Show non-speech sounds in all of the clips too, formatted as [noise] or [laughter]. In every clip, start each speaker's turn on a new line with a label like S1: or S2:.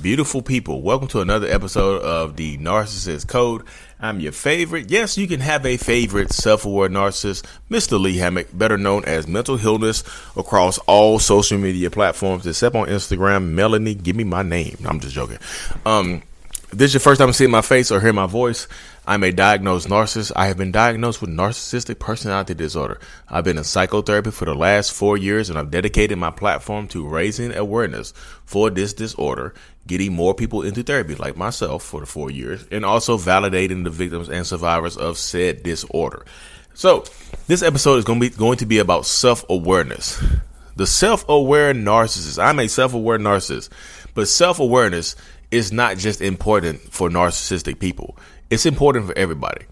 S1: Beautiful people, welcome to another episode of the Narcissist Code. I'm your favorite. Yes, you can have a favorite self-aware narcissist, Mr. Lee Hammock, better known as Mental Healness, across all social media platforms except on Instagram. Melanie, give me my name. I'm just joking. Um, this is your first time seeing my face or hear my voice. I'm a diagnosed narcissist. I have been diagnosed with narcissistic personality disorder. I've been in psychotherapy for the last four years and I've dedicated my platform to raising awareness for this disorder, getting more people into therapy like myself for the four years, and also validating the victims and survivors of said disorder. So this episode is going to be going to be about self-awareness. The self-aware narcissist. I'm a self-aware narcissist, but self-awareness is not just important for narcissistic people. It's important for everybody.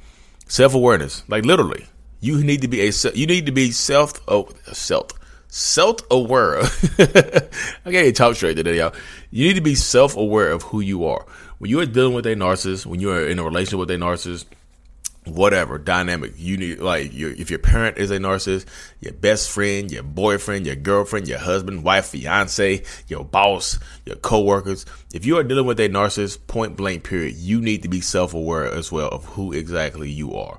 S1: Self awareness, like literally, you need to be a you need to be self oh, self self aware. [laughs] I can't talk straight today, y'all. You need to be self aware of who you are. When you are dealing with a narcissist, when you are in a relationship with a narcissist, whatever dynamic you need like your, if your parent is a narcissist your best friend your boyfriend your girlfriend your husband wife fiance your boss your co-workers if you are dealing with a narcissist point blank period you need to be self-aware as well of who exactly you are.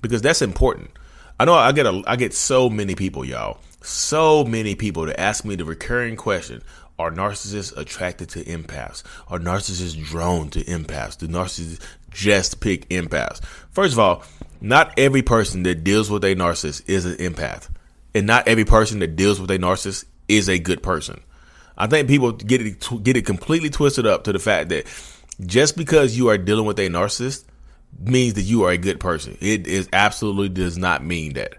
S1: Because that's important. I know i get a i get so many people y'all so many people to ask me the recurring question are narcissists attracted to empaths? Are narcissists drawn to empaths? Do narcissists just pick empaths? First of all, not every person that deals with a narcissist is an empath. And not every person that deals with a narcissist is a good person. I think people get it get it completely twisted up to the fact that just because you are dealing with a narcissist means that you are a good person. It is absolutely does not mean that.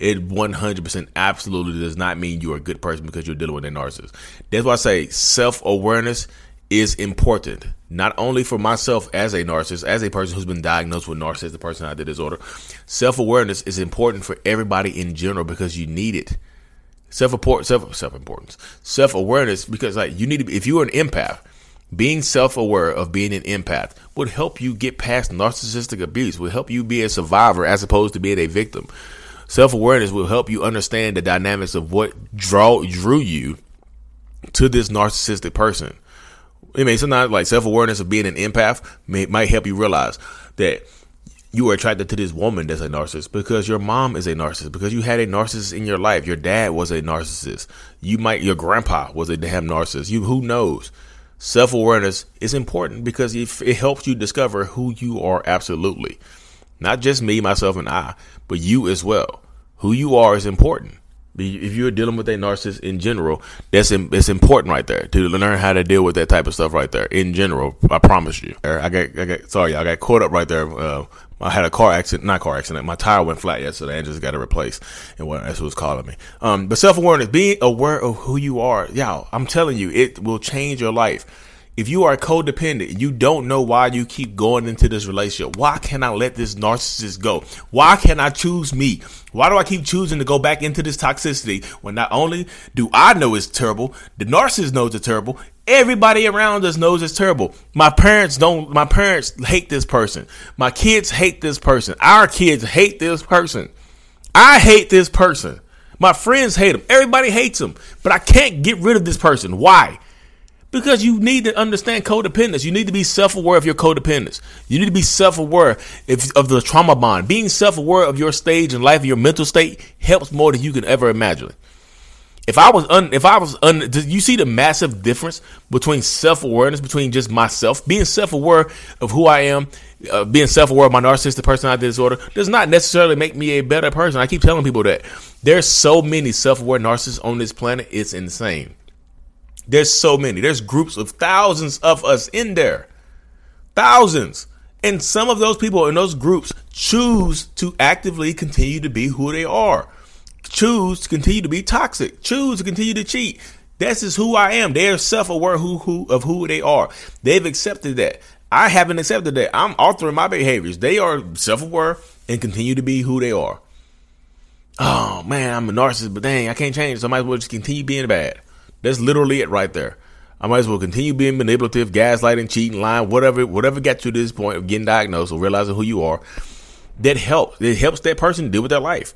S1: It 100% absolutely does not mean you're a good person because you're dealing with a narcissist. That's why I say self awareness is important, not only for myself as a narcissist, as a person who's been diagnosed with narcissistic personality disorder. Self awareness is important for everybody in general because you need it. Self self self importance, self awareness because like you need to if you're an empath, being self aware of being an empath would help you get past narcissistic abuse, would help you be a survivor as opposed to being a victim. Self awareness will help you understand the dynamics of what draw drew you to this narcissistic person. I mean, sometimes like self awareness of being an empath may, might help you realize that you are attracted to this woman that's a narcissist because your mom is a narcissist because you had a narcissist in your life. Your dad was a narcissist. You might your grandpa was a damn narcissist. You who knows. Self awareness is important because it helps you discover who you are absolutely. Not just me, myself, and I, but you as well. Who you are is important. If you're dealing with a narcissist in general, that's it's important right there to learn how to deal with that type of stuff right there. In general, I promise you. I got, I got sorry, I got caught up right there. Uh, I had a car accident, not car accident. My tire went flat yesterday and just got it replaced. And what that's what was calling me. Um, but self awareness, being aware of who you are, y'all, I'm telling you, it will change your life if you are codependent, you don't know why you keep going into this relationship. Why can't I let this narcissist go? Why can't I choose me? Why do I keep choosing to go back into this toxicity when not only do I know it's terrible, the narcissist knows it's terrible, everybody around us knows it's terrible. My parents don't, my parents hate this person. My kids hate this person. Our kids hate this person. I hate this person. My friends hate him. Everybody hates him. But I can't get rid of this person. Why? Because you need to understand codependence. You need to be self aware of your codependence. You need to be self aware of the trauma bond. Being self aware of your stage in life, your mental state, helps more than you can ever imagine. If I was un, if I was un, you see the massive difference between self awareness between just myself, being self aware of who I am, uh, being self aware of my narcissistic personality disorder does not necessarily make me a better person. I keep telling people that there's so many self aware narcissists on this planet, it's insane. There's so many. There's groups of thousands of us in there. Thousands. And some of those people in those groups choose to actively continue to be who they are. Choose to continue to be toxic. Choose to continue to cheat. This is who I am. They are self-aware who, who of who they are. They've accepted that. I haven't accepted that. I'm altering my behaviors. They are self-aware and continue to be who they are. Oh man, I'm a narcissist, but dang, I can't change. So I might as well just continue being bad. That's literally it right there. I might as well continue being manipulative, gaslighting, cheating, lying, whatever, whatever got you to this point of getting diagnosed or realizing who you are. That helps. It helps that person deal with their life.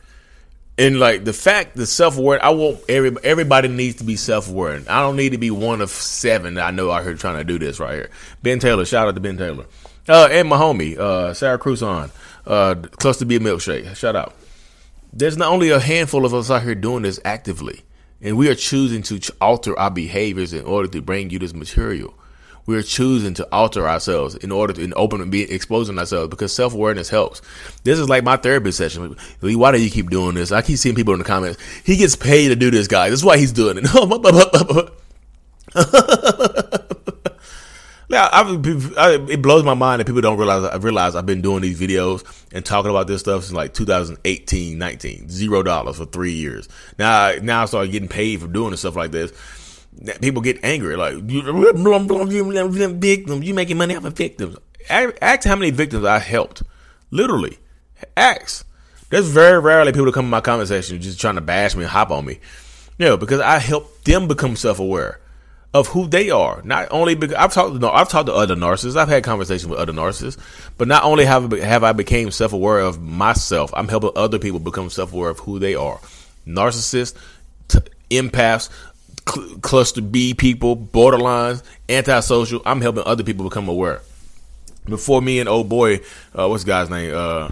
S1: And like the fact, the self aware, I want every everybody needs to be self aware. I don't need to be one of seven I know out here trying to do this right here. Ben Taylor, shout out to Ben Taylor, uh, and my homie uh, Sarah Cruzon, uh, Cluster B milkshake, shout out. There's not only a handful of us out here doing this actively. And we are choosing to alter our behaviors in order to bring you this material. We are choosing to alter ourselves in order to in open and be exposing ourselves because self awareness helps. This is like my therapy session. Lee, why do you keep doing this? I keep seeing people in the comments. He gets paid to do this, guy. That's why he's doing it. [laughs] [laughs] Yeah, I, I, it blows my mind that people don't realize. I realize I've been doing these videos and talking about this stuff since like 2018, 19, zero dollars for three years. Now, now I started getting paid for doing stuff like this. People get angry, like victims. You making money off of victims. Ask how many victims I helped. Literally, ask. There's very rarely people come in my comment section just trying to bash me and hop on me. You know, because I help them become self aware of who they are. Not only because I've talked to I've talked to other narcissists. I've had conversations with other narcissists, but not only have have I became self aware of myself, I'm helping other people become self aware of who they are. Narcissists, t- empaths, cl- cluster B people, borderlines, antisocial. I'm helping other people become aware. Before me and old boy, uh, what's guy's name? Uh,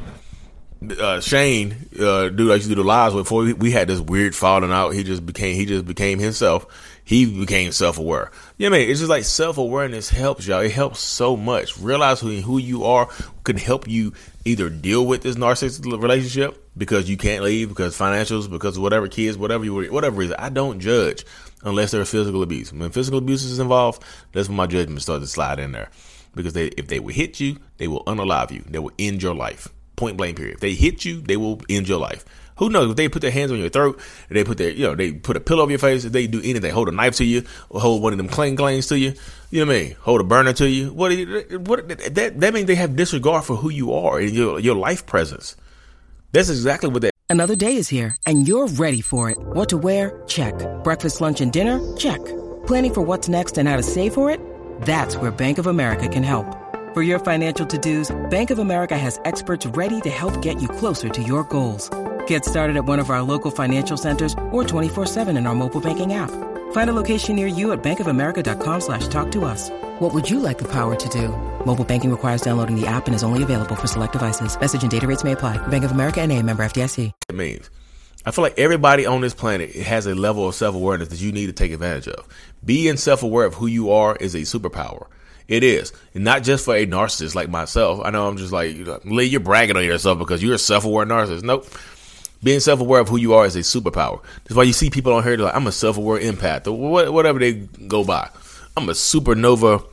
S1: uh, Shane, uh, dude, I used to do the lives with. Before we, had this weird falling out, he just became he just became himself he became self aware. Yeah, man, it's just like self awareness helps y'all. It helps so much. Realize who, who you are can help you either deal with this narcissistic relationship because you can't leave, because financials, because whatever kids, whatever you whatever reason. I don't judge unless there's physical abuse. When physical abuse is involved, that's when my judgment starts to slide in there. Because they, if they will hit you, they will unalive you. They will end your life. Point blank period. If they hit you, they will end your life. Who knows? If they put their hands on your throat, they put their, you know, they put a pillow over your face, if they do anything, hold a knife to you, or hold one of them clang clangs to you, you know what I mean? Hold a burner to you. What? What? That that means they have disregard for who you are and your your life presence. That's exactly what that.
S2: Another day is here, and you're ready for it. What to wear? Check. Breakfast, lunch, and dinner? Check. Planning for what's next and how to save for it? That's where Bank of America can help. For your financial to-dos, Bank of America has experts ready to help get you closer to your goals. Get started at one of our local financial centers or 24-7 in our mobile banking app. Find a location near you at bankofamerica.com slash talk to us. What would you like the power to do? Mobile banking requires downloading the app and is only available for select devices. Message and data rates may apply. Bank of America and a member FDIC.
S1: It means. I feel like everybody on this planet has a level of self-awareness that you need to take advantage of. Being self-aware of who you are is a superpower. It is. And not just for a narcissist like myself. I know I'm just like, Lee, you're bragging on yourself because you're a self-aware narcissist. Nope. Being self aware of who you are is a superpower. That's why you see people on here like, I'm a self aware empath or whatever they go by. I'm a supernova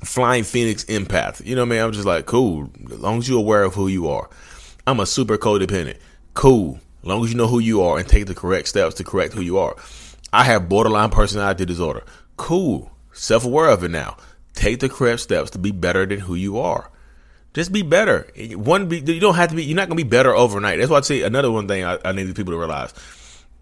S1: flying phoenix empath. You know what I mean? I'm just like, cool. As long as you're aware of who you are. I'm a super codependent. Cool. As long as you know who you are and take the correct steps to correct who you are. I have borderline personality disorder. Cool. Self aware of it now. Take the correct steps to be better than who you are. Just be better. One, be, you don't have to be. You're not gonna be better overnight. That's why I say another one thing I, I need people to realize: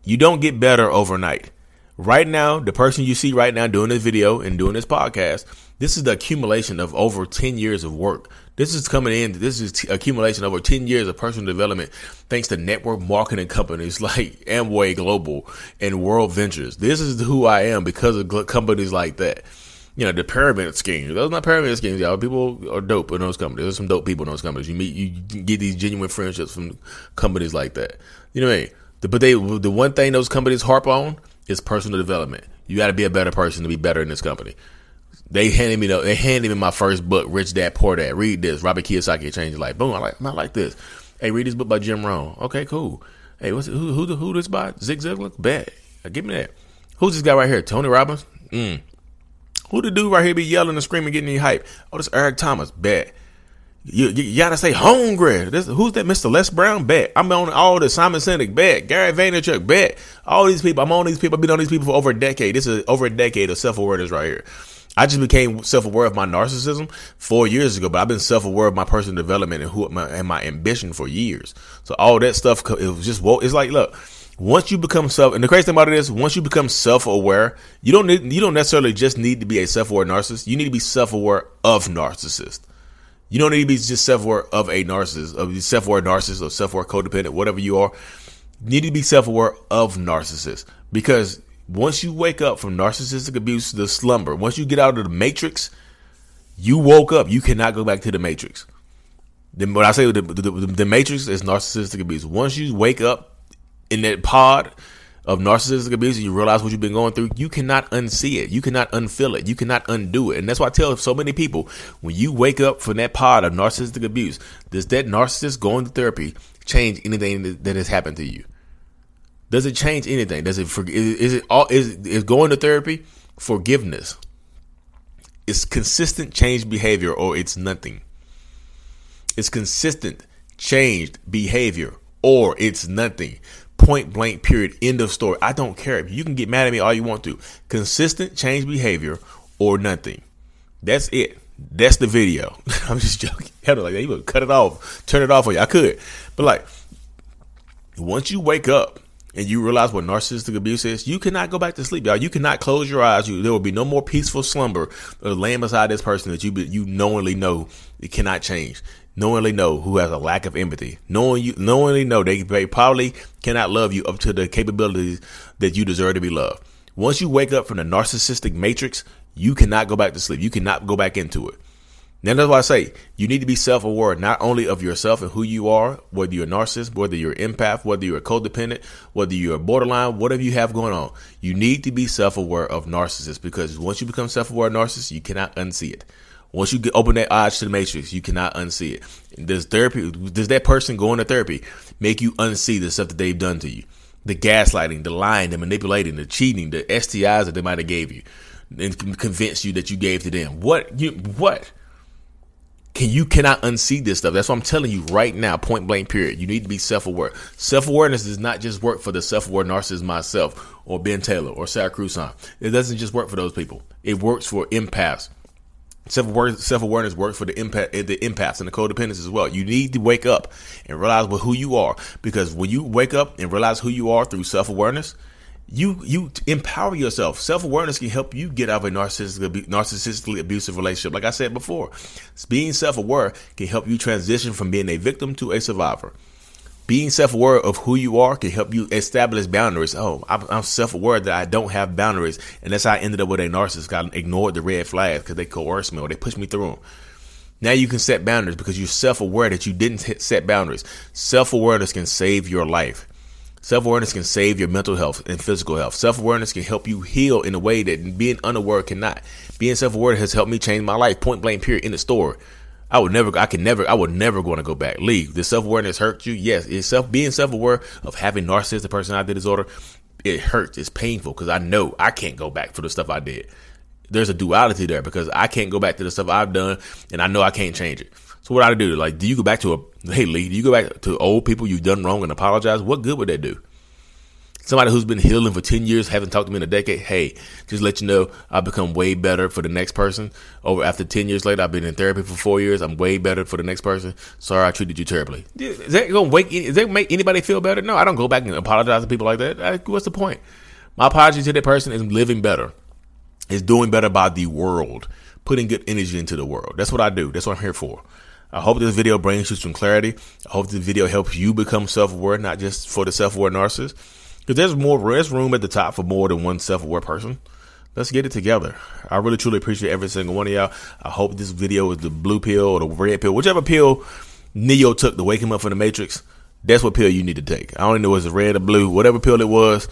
S1: you don't get better overnight. Right now, the person you see right now doing this video and doing this podcast, this is the accumulation of over 10 years of work. This is coming in. This is t- accumulation over 10 years of personal development, thanks to network marketing companies [laughs] like Amway Global and World Ventures. This is who I am because of companies like that you know, the pyramid schemes. Those are not pyramid schemes, y'all. People are dope in those companies. There's some dope people in those companies. You meet, you get these genuine friendships from companies like that. You know what I mean? The, but they, the one thing those companies harp on is personal development. You got to be a better person to be better in this company. They handed me, the, they handed me my first book, Rich Dad Poor Dad. Read this. Robert Kiyosaki changed your life. Boom. I like, I like this. Hey, read this book by Jim Rohn. Okay, cool. Hey, what's who who who this by? Zig Ziglar. Bet. Give me that. Who's this guy right here? Tony Robbins. Mm. Who the dude right here be yelling and screaming, getting you hype? Oh, this Eric Thomas. Bet. You, you, gotta say hungry. This, who's that? Mr. Les Brown? Bet. I'm on all the Simon Sinek. Bet. Gary Vaynerchuk. Bet. All these people. I'm on these people. I've been on these people for over a decade. This is over a decade of self awareness right here. I just became self aware of my narcissism four years ago, but I've been self aware of my personal development and who my, and my ambition for years. So all that stuff, it was just It's like, look, once you become self, and the crazy thing about it is, once you become self aware, you don't need, you don't necessarily just need to be a self aware narcissist. You need to be self aware of narcissist. You don't need to be just self-aware of a narcissist, of self-aware narcissist or self-aware codependent, whatever you are. You need to be self-aware of narcissists because once you wake up from narcissistic abuse to slumber, once you get out of the matrix, you woke up. You cannot go back to the matrix. Then when I say the, the, the matrix is narcissistic abuse, once you wake up in that pod of narcissistic abuse and you realize what you've been going through, you cannot unsee it. You cannot unfeel it. You cannot undo it. And that's why I tell so many people when you wake up from that pod of narcissistic abuse, does that narcissist going to therapy change anything that has happened to you? Does it change anything? Does it is it all is is going to therapy forgiveness? It's consistent changed behavior or it's nothing. It's consistent changed behavior or it's nothing point blank period end of story. I don't care. If you can get mad at me all you want to consistent change behavior or nothing. That's it. That's the video. [laughs] I'm just joking. [laughs] Like you would cut it off turn it off for you i could. But like once you wake up and you realize what narcissistic abuse is, you cannot go back to sleep, y'all. You cannot close your eyes. You, there will be no more peaceful slumber of laying beside this person that you you knowingly know it cannot change knowingly know who has a lack of empathy, knowing you knowingly know they, they probably cannot love you up to the capabilities that you deserve to be loved. Once you wake up from the narcissistic matrix, you cannot go back to sleep. You cannot go back into it. Now that's why I say you need to be self-aware not only of yourself and who you are, whether you're a narcissist, whether you're an empath, whether you're a codependent, whether you're a borderline, whatever you have going on. You need to be self-aware of narcissists because once you become self-aware of narcissists, you cannot unsee it. Once you get open that eyes to the matrix, you cannot unsee it. Does therapy does that person going to therapy make you unsee the stuff that they've done to you? The gaslighting, the lying, the manipulating, the cheating, the STIs that they might have gave you and convince you that you gave to them. What you what? Can you cannot unsee this stuff? That's what I'm telling you right now, point blank period. You need to be self-aware. Self-awareness does not just work for the self-aware narcissist myself or Ben Taylor or Sarah Cruzan. It doesn't just work for those people. It works for empaths Self awareness works for the impact, the empaths and the codependents as well. You need to wake up and realize who you are, because when you wake up and realize who you are through self awareness, you you empower yourself. Self awareness can help you get out of a narcissistic, narcissistically abusive relationship. Like I said before, being self aware can help you transition from being a victim to a survivor being self-aware of who you are can help you establish boundaries. Oh, I'm, self-aware that I don't have boundaries, and that's how I ended up with a narcissist. I ignored the red flags because they coerced me or they pushed me through them. Now you can set boundaries because you're self-aware that you didn't set boundaries. Self-awareness can save your life. Self-awareness can save your mental health and physical health. Self-awareness can help you heal in a way that being unaware cannot. Being self-aware has helped me change my life. Point blank. Period. In the store. I would never, I can never, I would never want to go back. Leave. The self awareness hurt you? Yes. It's self, being self aware of having narcissistic personality disorder, it hurts. It's painful because I know I can't go back for the stuff I did. There's a duality there because I can't go back to the stuff I've done and I know I can't change it. So what I do? Like, do you go back to a, hey Lee, do you go back to old people you've done wrong and apologize? What good would that do? Somebody who's been healing for 10 years, haven't talked to me in a decade, hey, just let you know, I've become way better for the next person. Over after 10 years later, I've been in therapy for four years. I'm way better for the next person. Sorry, I treated you terribly. Is that going to wake, is that make anybody feel better? No, I don't go back and apologize to people like that. What's the point? My apology to that person is living better, is doing better by the world, putting good energy into the world. That's what I do. That's what I'm here for. I hope this video brings you some clarity. I hope this video helps you become self-aware, not just for the self-aware narcissist. Because there's more, there's room at the top for more than one self-aware person. Let's get it together. I really truly appreciate every single one of y'all. I hope this video is the blue pill or the red pill, whichever pill Neo took to wake him up from the Matrix. That's what pill you need to take. I don't know if it's red or blue, whatever pill it was.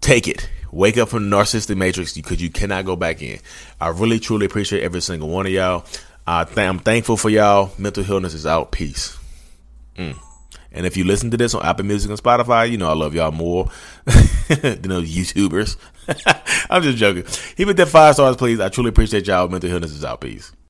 S1: Take it. Wake up from the narcissistic matrix because you cannot go back in. I really truly appreciate every single one of y'all. I I'm thankful for y'all. Mental Healness is out. Peace. Mm. And if you listen to this on Apple Music and Spotify, you know I love y'all more [laughs] than those YouTubers. [laughs] I'm just joking. Keep it that five stars, please. I truly appreciate y'all. Mental Healness is out. Peace.